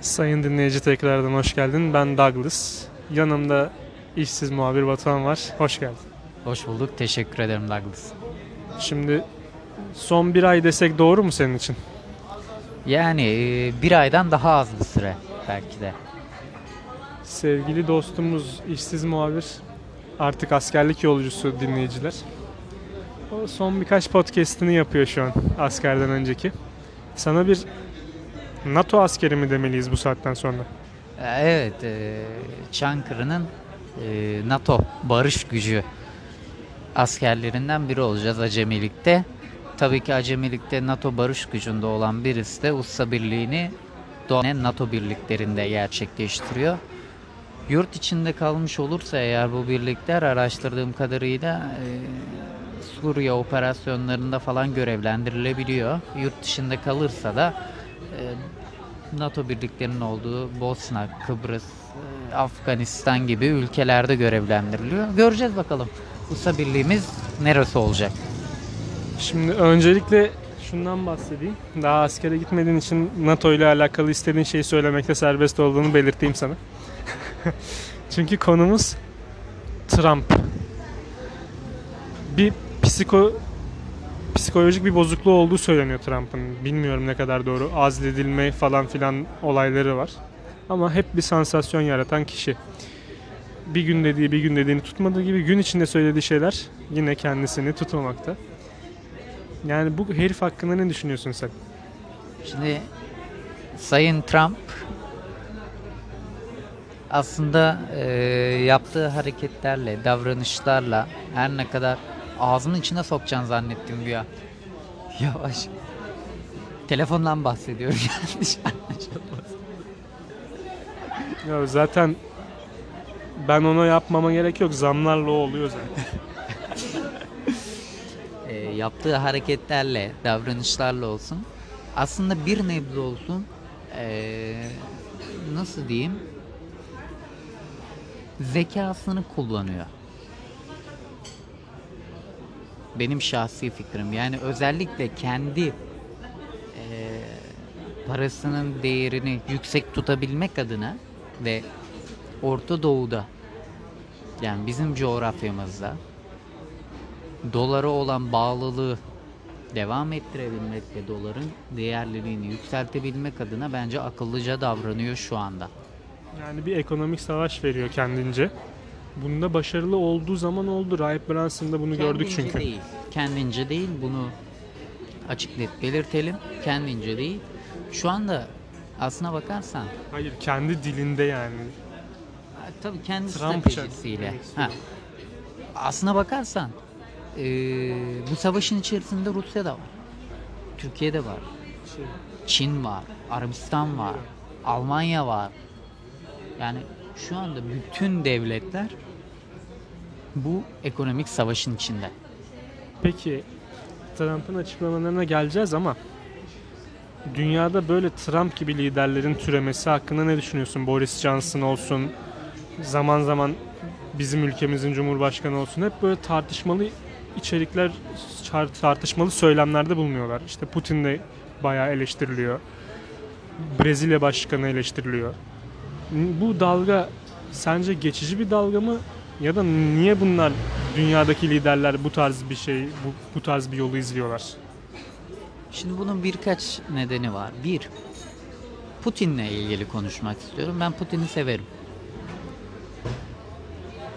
Sayın dinleyici tekrardan hoş geldin. Ben Douglas. Yanımda işsiz muhabir Batuhan var. Hoş geldin. Hoş bulduk. Teşekkür ederim Douglas. Şimdi son bir ay desek doğru mu senin için? Yani e, bir aydan daha az bir süre belki de. Sevgili dostumuz işsiz muhabir artık askerlik yolcusu dinleyiciler. O son birkaç podcast'ini yapıyor şu an askerden önceki. Sana bir NATO askeri mi demeliyiz bu saatten sonra? E, Evet, e, Çankırı'nın e, NATO barış gücü askerlerinden biri olacağız acemilikte. Tabii ki acemilikte NATO barış gücünde olan birisi de Usta Birliği'ni Doğan NATO birliklerinde gerçekleştiriyor. Yurt içinde kalmış olursa eğer bu birlikler araştırdığım kadarıyla e, Suriye operasyonlarında falan görevlendirilebiliyor. Yurt dışında kalırsa da NATO birliklerinin olduğu Bosna, Kıbrıs, e, Afganistan gibi ülkelerde görevlendiriliyor. Göreceğiz bakalım. USA birliğimiz neresi olacak? Şimdi öncelikle şundan bahsedeyim. Daha askere gitmediğin için NATO ile alakalı istediğin şeyi söylemekte serbest olduğunu belirteyim sana. Çünkü konumuz Trump. Bir psiko psikolojik bir bozukluğu olduğu söyleniyor Trump'ın. Bilmiyorum ne kadar doğru. Azledilme falan filan olayları var. Ama hep bir sansasyon yaratan kişi. Bir gün dediği bir gün dediğini tutmadığı gibi gün içinde söylediği şeyler yine kendisini tutmamakta. Yani bu herif hakkında ne düşünüyorsun sen? Şimdi Sayın Trump aslında e, yaptığı hareketlerle, davranışlarla her ne kadar ağzının içine sokacaksın zannettim bir an. Yavaş. Telefondan bahsediyorum. Ya zaten ben ona yapmama gerek yok. Zamlarla o oluyor zaten. e, yaptığı hareketlerle, davranışlarla olsun aslında bir nebze olsun e, nasıl diyeyim zekasını kullanıyor. Benim şahsi fikrim yani özellikle kendi e, parasının değerini yüksek tutabilmek adına ve Orta Doğu'da yani bizim coğrafyamızda dolara olan bağlılığı devam ettirebilmek ve doların değerliliğini yükseltebilmek adına bence akıllıca davranıyor şu anda. Yani bir ekonomik savaş veriyor kendince. Bunda başarılı olduğu zaman oldu. Rahip Branson'da bunu gördük Kendince çünkü. değil. Kendince değil bunu açık net belirtelim. Kendince değil. Şu anda aslına bakarsan Hayır kendi dilinde yani. ha, tabii kendi Trumpça stratejisiyle. Ha. Aslına bakarsan eee, bu savaşın içerisinde Rusya da var. Türkiye de var. Şey, Çin var, Arabistan var, Almanya var. Yani şu anda bütün devletler bu ekonomik savaşın içinde. Peki Trump'ın açıklamalarına geleceğiz ama dünyada böyle Trump gibi liderlerin türemesi hakkında ne düşünüyorsun? Boris Johnson olsun, zaman zaman bizim ülkemizin cumhurbaşkanı olsun hep böyle tartışmalı içerikler, tartışmalı söylemlerde bulunuyorlar. İşte Putin de bayağı eleştiriliyor. Brezilya başkanı eleştiriliyor. Bu dalga sence geçici bir dalga mı ya da niye bunlar dünyadaki liderler bu tarz bir şey, bu, bu tarz bir yolu izliyorlar? Şimdi bunun birkaç nedeni var. Bir, Putin'le ilgili konuşmak istiyorum. Ben Putin'i severim.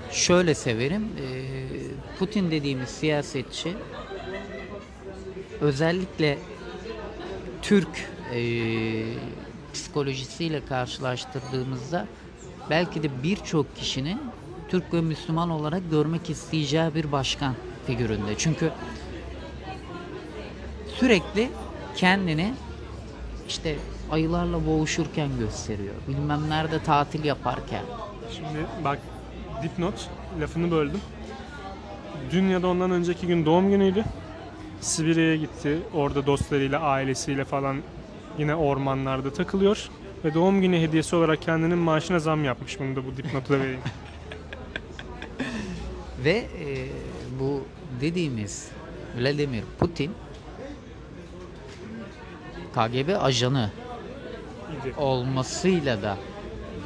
Şöyle severim. eee, Putin dediğimiz siyasetçi özellikle Türk eee, psikolojisiyle karşılaştırdığımızda belki de birçok kişinin Türk ve Müslüman olarak görmek isteyeceği bir başkan figüründe. Çünkü sürekli kendini işte ayılarla boğuşurken gösteriyor. Bilmem nerede tatil yaparken. Şimdi bak dipnot lafını böldüm. Dün ya da ondan önceki gün doğum günüydü. Sibirya'ya gitti. Orada dostlarıyla, ailesiyle falan yine ormanlarda takılıyor. Ve doğum günü hediyesi olarak kendinin maaşına zam yapmış. Bunu da bu dipnotu da vereyim. Ve e, bu dediğimiz Vladimir Putin KGB ajanı olmasıyla da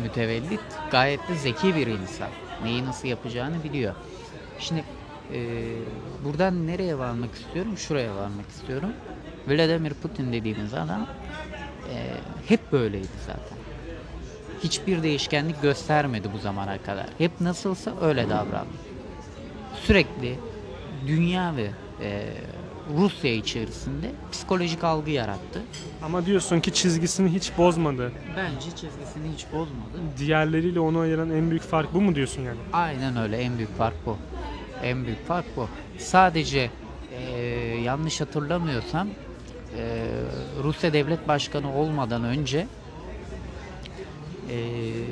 mütevellit gayet de zeki bir insan. Neyi nasıl yapacağını biliyor. Şimdi e, buradan nereye varmak istiyorum? Şuraya varmak istiyorum. Vladimir Putin dediğimiz adam e, hep böyleydi zaten. Hiçbir değişkenlik göstermedi bu zamana kadar. Hep nasılsa öyle davrandı. Sürekli dünya ve e, Rusya içerisinde psikolojik algı yarattı. Ama diyorsun ki çizgisini hiç bozmadı. Bence çizgisini hiç bozmadı. Diğerleriyle onu ayıran en büyük fark bu mu diyorsun yani? Aynen öyle. En büyük fark bu. En büyük fark bu. Sadece eee, yanlış hatırlamıyorsam eee, Rusya Devlet Başkanı olmadan önce eee,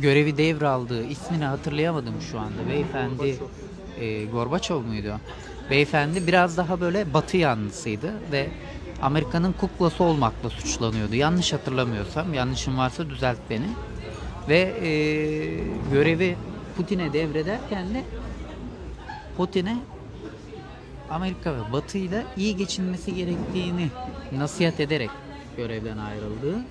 görevi devraldığı ismini hatırlayamadım şu anda. Beyefendi eee Gorbaçov muydu? Beyefendi biraz daha böyle batı yanlısıydı ve Amerika'nın kuklası olmakla suçlanıyordu. Yanlış hatırlamıyorsam, yanlışım varsa düzelt beni. Ve eee, görevi Putin'e devrederken de Putin'e Amerika ve Batı ile iyi geçinmesi gerektiğini nasihat ederek görevden ayrıldığı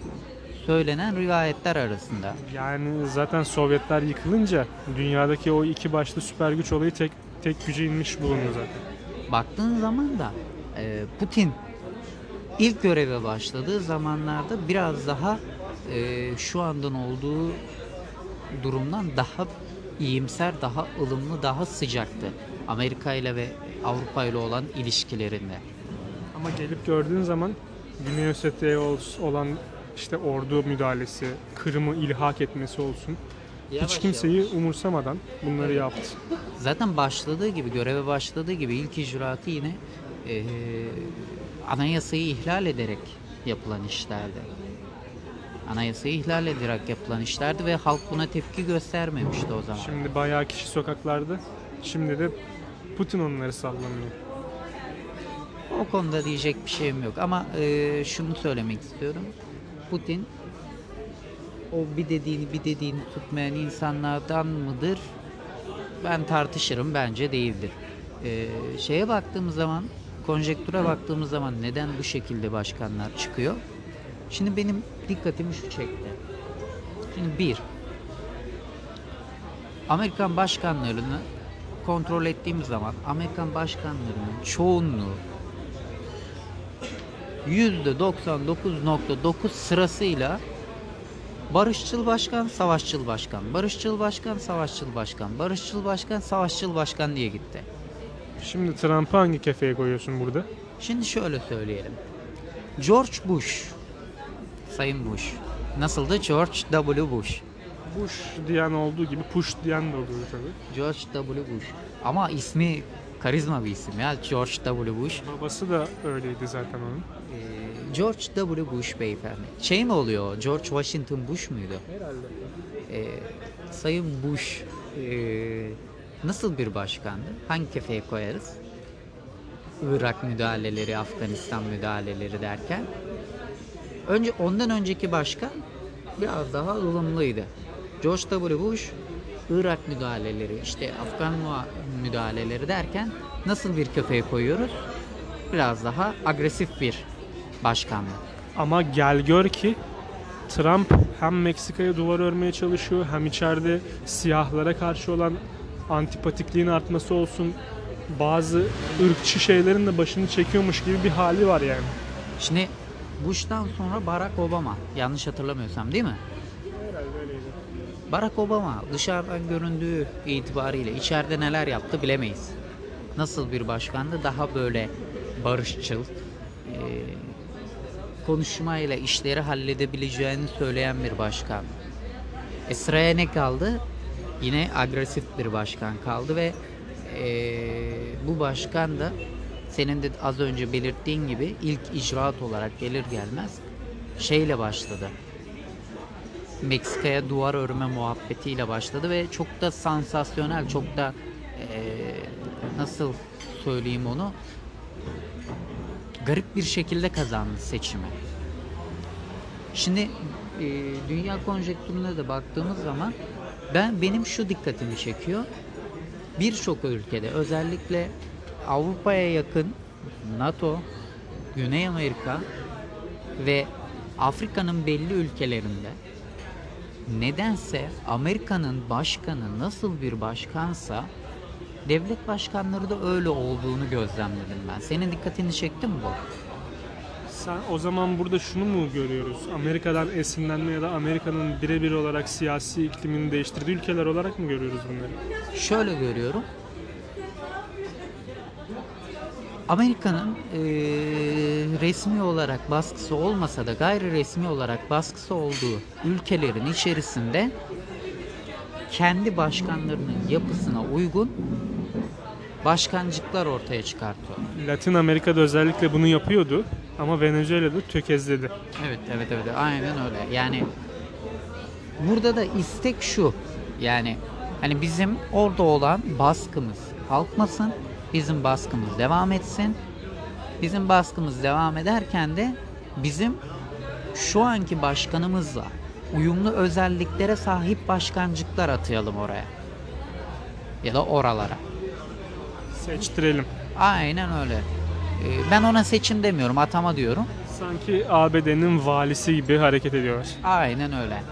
söylenen rivayetler arasında. Yani zaten Sovyetler yıkılınca dünyadaki o iki başlı süper güç olayı tek tek güce inmiş bulunuyor zaten. Baktığın zaman da e, Putin ilk göreve başladığı zamanlarda biraz daha e, şu andan olduğu durumdan daha iyimser, daha ılımlı, daha sıcaktı. Amerika ile ve Avrupa ile olan ilişkilerinde. Ama gelip gördüğün zaman Güney Ossetya'ya ol- olan işte ordu müdahalesi, Kırım'ı ilhak etmesi olsun. Hiç kimseyi umursamadan bunları yaptı. Zaten başladığı gibi, göreve başladığı gibi ilk icraatı yine eee, anayasayı ihlal ederek yapılan işlerdi. Anayasayı ihlal ederek yapılan işlerdi ve halk buna tepki göstermemişti o zaman. Şimdi bayağı kişi sokaklarda. Şimdi de Putin onları sallamıyor. O konuda diyecek bir şeyim yok ama eee, şunu söylemek istiyorum. Putin o bir dediğini bir dediğini tutmayan insanlardan mıdır? Ben tartışırım bence değildir. Eee, şeye baktığımız zaman konjektüre baktığımız zaman neden bu şekilde başkanlar çıkıyor? Şimdi benim dikkatimi şu çekti. Şimdi bir Amerikan başkanlarını kontrol ettiğimiz zaman Amerikan başkanlarının çoğunluğu %99.9 sırasıyla barışçıl başkan, savaşçıl başkan, barışçıl başkan, savaşçıl başkan, barışçıl başkan, savaşçıl başkan diye gitti. Şimdi Trump'ı hangi kefeye koyuyorsun burada? Şimdi şöyle söyleyelim. George Bush, Sayın Bush. Nasıldı? George W. Bush. Bush diyen olduğu gibi push diyen de oluyor tabii. George W. Bush. Ama ismi karizma bir isim ya. George W. Bush. Babası da öyleydi zaten onun. Ee, George W. Bush beyefendi. Şey mi oluyor? George Washington Bush muydu? Herhalde. Ee, Sayın Bush ee, nasıl bir başkandı? Hangi kefeye koyarız? Irak müdahaleleri, Afganistan müdahaleleri derken. Önce ondan önceki başkan biraz daha ılımlıydı. George W. Bush Irak müdahaleleri, işte Afgan müdahaleleri derken nasıl bir kefeye koyuyoruz? Biraz daha agresif bir başkanlık. Ama gel gör ki Trump hem Meksika'ya duvar örmeye çalışıyor hem içeride siyahlara karşı olan antipatikliğin artması olsun bazı ırkçı şeylerin de başını çekiyormuş gibi bir hali var yani. Şimdi Bush'tan sonra Barack Obama yanlış hatırlamıyorsam değil mi? Öyleydi. Barack Obama dışarıdan göründüğü itibariyle içeride neler yaptı bilemeyiz. Nasıl bir başkandı? Daha böyle barışçıl, e, konuşmayla işleri halledebileceğini söyleyen bir başkan. E sıraya ne kaldı? Yine agresif bir başkan kaldı ve e, bu başkan da senin de az önce belirttiğin gibi ilk icraat olarak gelir gelmez şeyle başladı. Meksika'ya duvar örme muhabbetiyle başladı ve çok da sansasyonel, çok da eee, nasıl söyleyeyim onu garip bir şekilde kazandı seçimi. Şimdi eee, dünya konjektürüne de baktığımız zaman ben benim şu dikkatimi çekiyor. Birçok ülkede özellikle Avrupa'ya yakın NATO, Güney Amerika ve Afrika'nın belli ülkelerinde nedense Amerika'nın başkanı nasıl bir başkansa devlet başkanları da öyle olduğunu gözlemledim ben. Senin dikkatini çekti mi bu? Sen o zaman burada şunu mu görüyoruz? Amerika'dan esinlenme ya da Amerika'nın birebir olarak siyasi iklimini değiştirdiği ülkeler olarak mı görüyoruz bunları? Şöyle görüyorum. Amerika'nın eee, resmi olarak baskısı olmasa da gayri resmi olarak baskısı olduğu ülkelerin içerisinde kendi başkanlarının yapısına uygun başkancıklar ortaya çıkartıyor. Latin Amerika'da özellikle bunu yapıyordu ama Venezuela'da tökezledi. Evet, evet, evet. Aynen öyle. Yani burada da istek şu. Yani hani bizim orada olan baskımız kalkmasın. Bizim baskımız devam etsin. Bizim baskımız devam ederken de bizim şu anki başkanımızla uyumlu özelliklere sahip başkancıklar atayalım oraya. Ya da oralara. Seçtirelim. Aynen öyle. Ee, Ben ona seçim demiyorum, atama diyorum. Sanki ABD'nin valisi gibi hareket ediyorlar. Aynen öyle.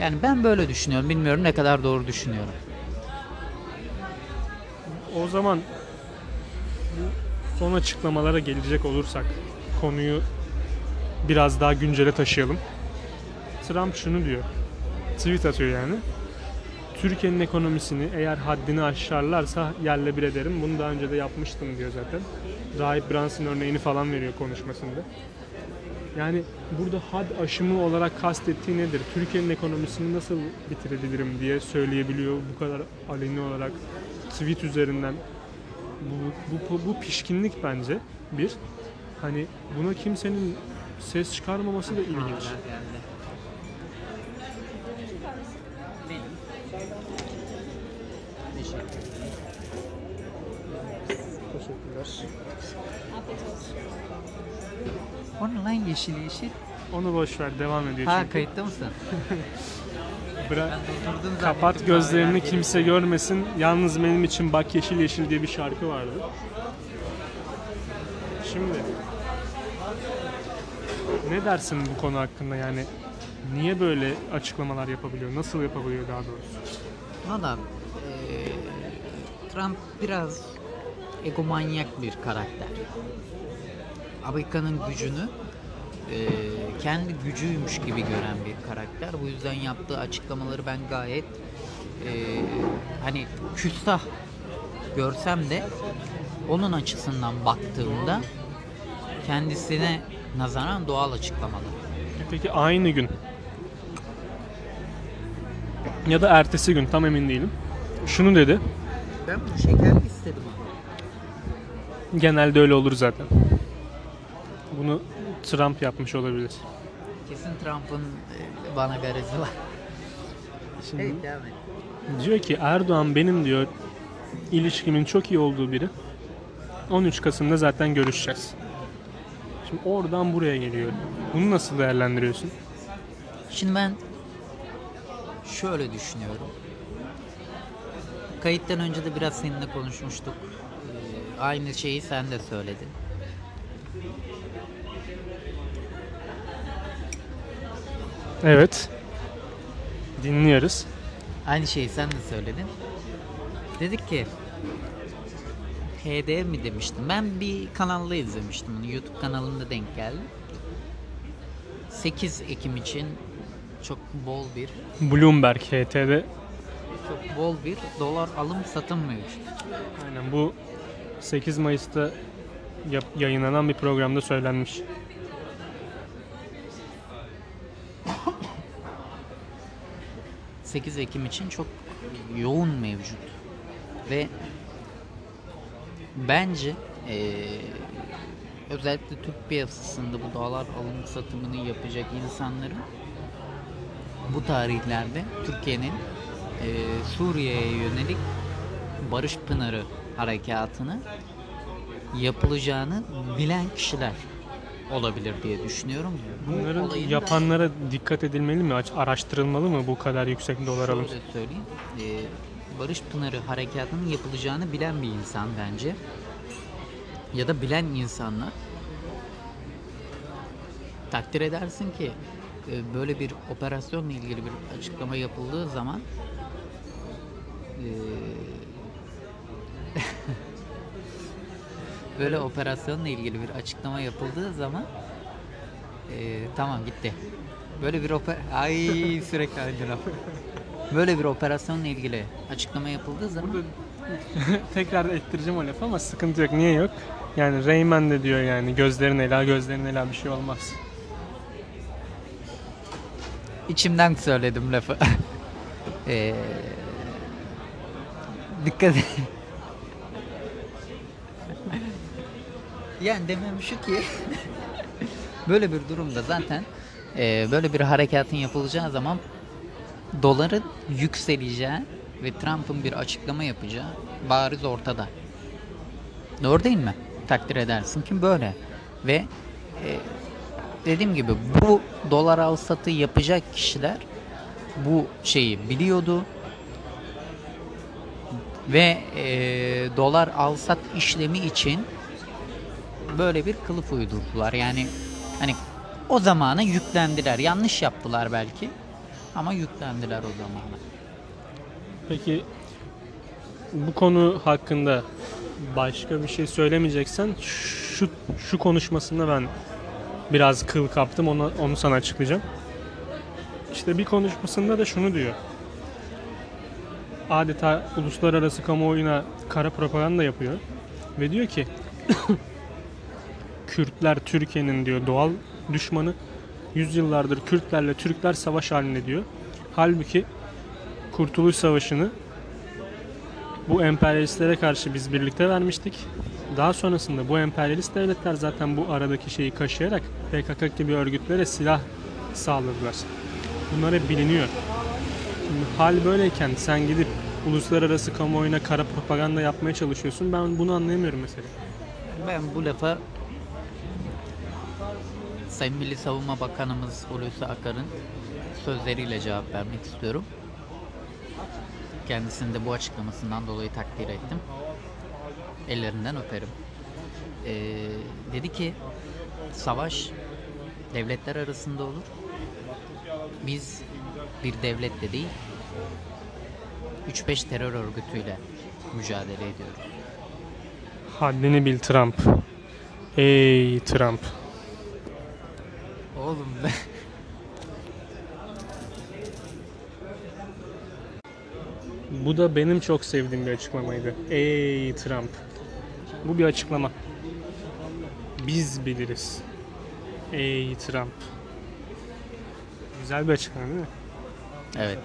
Yani ben böyle düşünüyorum. Bilmiyorum ne kadar doğru düşünüyorum. O zaman son açıklamalara gelecek olursak konuyu biraz daha güncele taşıyalım. Trump şunu diyor. Tweet atıyor yani. Türkiye'nin ekonomisini eğer haddini aşarlarsa yerle bir ederim. Bunu daha önce de yapmıştım diyor zaten. Rahip Brunson örneğini falan veriyor konuşmasında. Yani burada had aşımı olarak kastettiği nedir? Türkiye'nin ekonomisini nasıl bitirebilirim diye söyleyebiliyor bu kadar aleni olarak tweet üzerinden. Bu, bu, bu, bu pişkinlik bence bir. Hani buna kimsenin ses çıkarmaması da ilginç. Teşekkürler. O ne lan yeşil yeşil? Onu boş ver devam ediyor Ha çünkü. kayıtta mısın? Bırak, kapat gözlerini kimse görmesin. Yalnız benim için bak yeşil yeşil diye bir şarkı vardı. Şimdi ne dersin bu konu hakkında yani niye böyle açıklamalar yapabiliyor? Nasıl yapabiliyor daha doğrusu? Valla eee, Trump biraz egomanyak bir karakter. Amerika'nın gücünü eee, kendi gücüymüş gibi gören bir karakter. Bu yüzden yaptığı açıklamaları ben gayet eee, hani küstah görsem de onun açısından baktığımda kendisine nazaran doğal açıklamalar. Peki aynı gün ya da ertesi gün tam emin değilim. Şunu dedi. Ben bunu şekerli istedim. Genelde öyle olur zaten. Bunu Trump yapmış olabilir. Kesin Trump'ın e, bana garezi var. Şimdi Evet devam et. Diyor ki Erdoğan benim diyor ilişkimin çok iyi olduğu biri. 13 Kasım'da zaten görüşeceğiz. Şimdi oradan buraya geliyor. Bunu nasıl değerlendiriyorsun? Şimdi ben şöyle düşünüyorum. Kayıttan önce de biraz seninle konuşmuştuk. Ee, aynı şeyi sen de söyledin. Evet. Dinliyoruz. Aynı şeyi sen de söyledin. Dedik ki HD mi demiştim. Ben bir kanalda izlemiştim onu. YouTube kanalında denk geldi. 8 Ekim için çok bol bir Bloomberg HT'de çok bol bir dolar alım satım mevcut. aynen bu 8 Mayıs'ta yayınlanan bir programda söylenmiş. — 8 Ekim için çok yoğun mevcut ve bence eee, özellikle Türk piyasasında bu dolar alım satımını yapacak insanların bu tarihlerde Türkiye'nin eee, Suriye'ye yönelik Barış Pınarı harekatını yapılacağını bilen kişiler olabilir diye düşünüyorum. Bu Bunların da- yapanlara dikkat edilmeli mi? Araştırılmalı mı bu kadar yüksek dolar alım? Şöyle söyleyeyim. Ee, Barış Pınarı harekatının yapılacağını bilen bir insan bence. Ya da bilen insanlar takdir edersin ki e, böyle bir operasyonla ilgili bir açıklama yapıldığı zaman e, böyle operasyonla ilgili bir açıklama yapıldığı zaman e, tamam gitti. Böyle bir oper ay sürekli aynı laf. Böyle bir operasyonla ilgili açıklama yapıldığı zaman Burada tekrar ettireceğim o lafı ama sıkıntı yok. Niye yok? Yani Rayman de diyor yani gözlerin ela gözlerin ela bir şey olmaz. İçimden söyledim lafı. Ee, dikkat yani demem şu ki böyle bir durumda zaten e, böyle bir harekatın yapılacağı zaman doların yükseleceği ve Trump'ın bir açıklama yapacağı bariz ortada. Doğru değil mi? Takdir edersin ki böyle. Ve e, dediğim gibi bu dolar al satı yapacak kişiler bu şeyi biliyordu ve e, dolar al sat işlemi için böyle bir kılıf uydurdular. Yani hani o zamana yüklendiler. Yanlış yaptılar belki ama yüklendiler o zamana. Peki bu konu hakkında başka bir şey söylemeyeceksen şu şu konuşmasında ben biraz kıl kaptım onu onu sana açıklayacağım. İşte bir konuşmasında da şunu diyor. Adeta uluslararası kamuoyuna kara propaganda yapıyor ve diyor ki Kürtler Türkiye'nin diyor doğal düşmanı. Yüzyıllardır Kürtlerle Türkler savaş halinde diyor. Halbuki Kurtuluş Savaşı'nı bu emperyalistlere karşı biz birlikte vermiştik. Daha sonrasında bu emperyalist devletler zaten bu aradaki şeyi kaşıyarak PKK gibi örgütlere silah sağladılar. Bunlar biliniyor. Şimdi hal böyleyken sen gidip uluslararası kamuoyuna kara propaganda yapmaya çalışıyorsun. Ben bunu anlayamıyorum mesela. Ben bu lafa Sayın Milli Savunma Bakanımız Hulusi Akar'ın sözleriyle cevap vermek istiyorum. Kendisini de bu açıklamasından dolayı takdir ettim. Ellerinden öperim. Ee, dedi ki savaş devletler arasında olur. Biz bir devletle değil 3-5 terör örgütüyle mücadele ediyoruz. Haddini bil Trump. Ey Trump. Oğlum be. Bu da benim çok sevdiğim bir açıklamaydı. Ey Trump. Bu bir açıklama. Biz biliriz. Ey Trump. Güzel bir açıklama değil mi? Evet.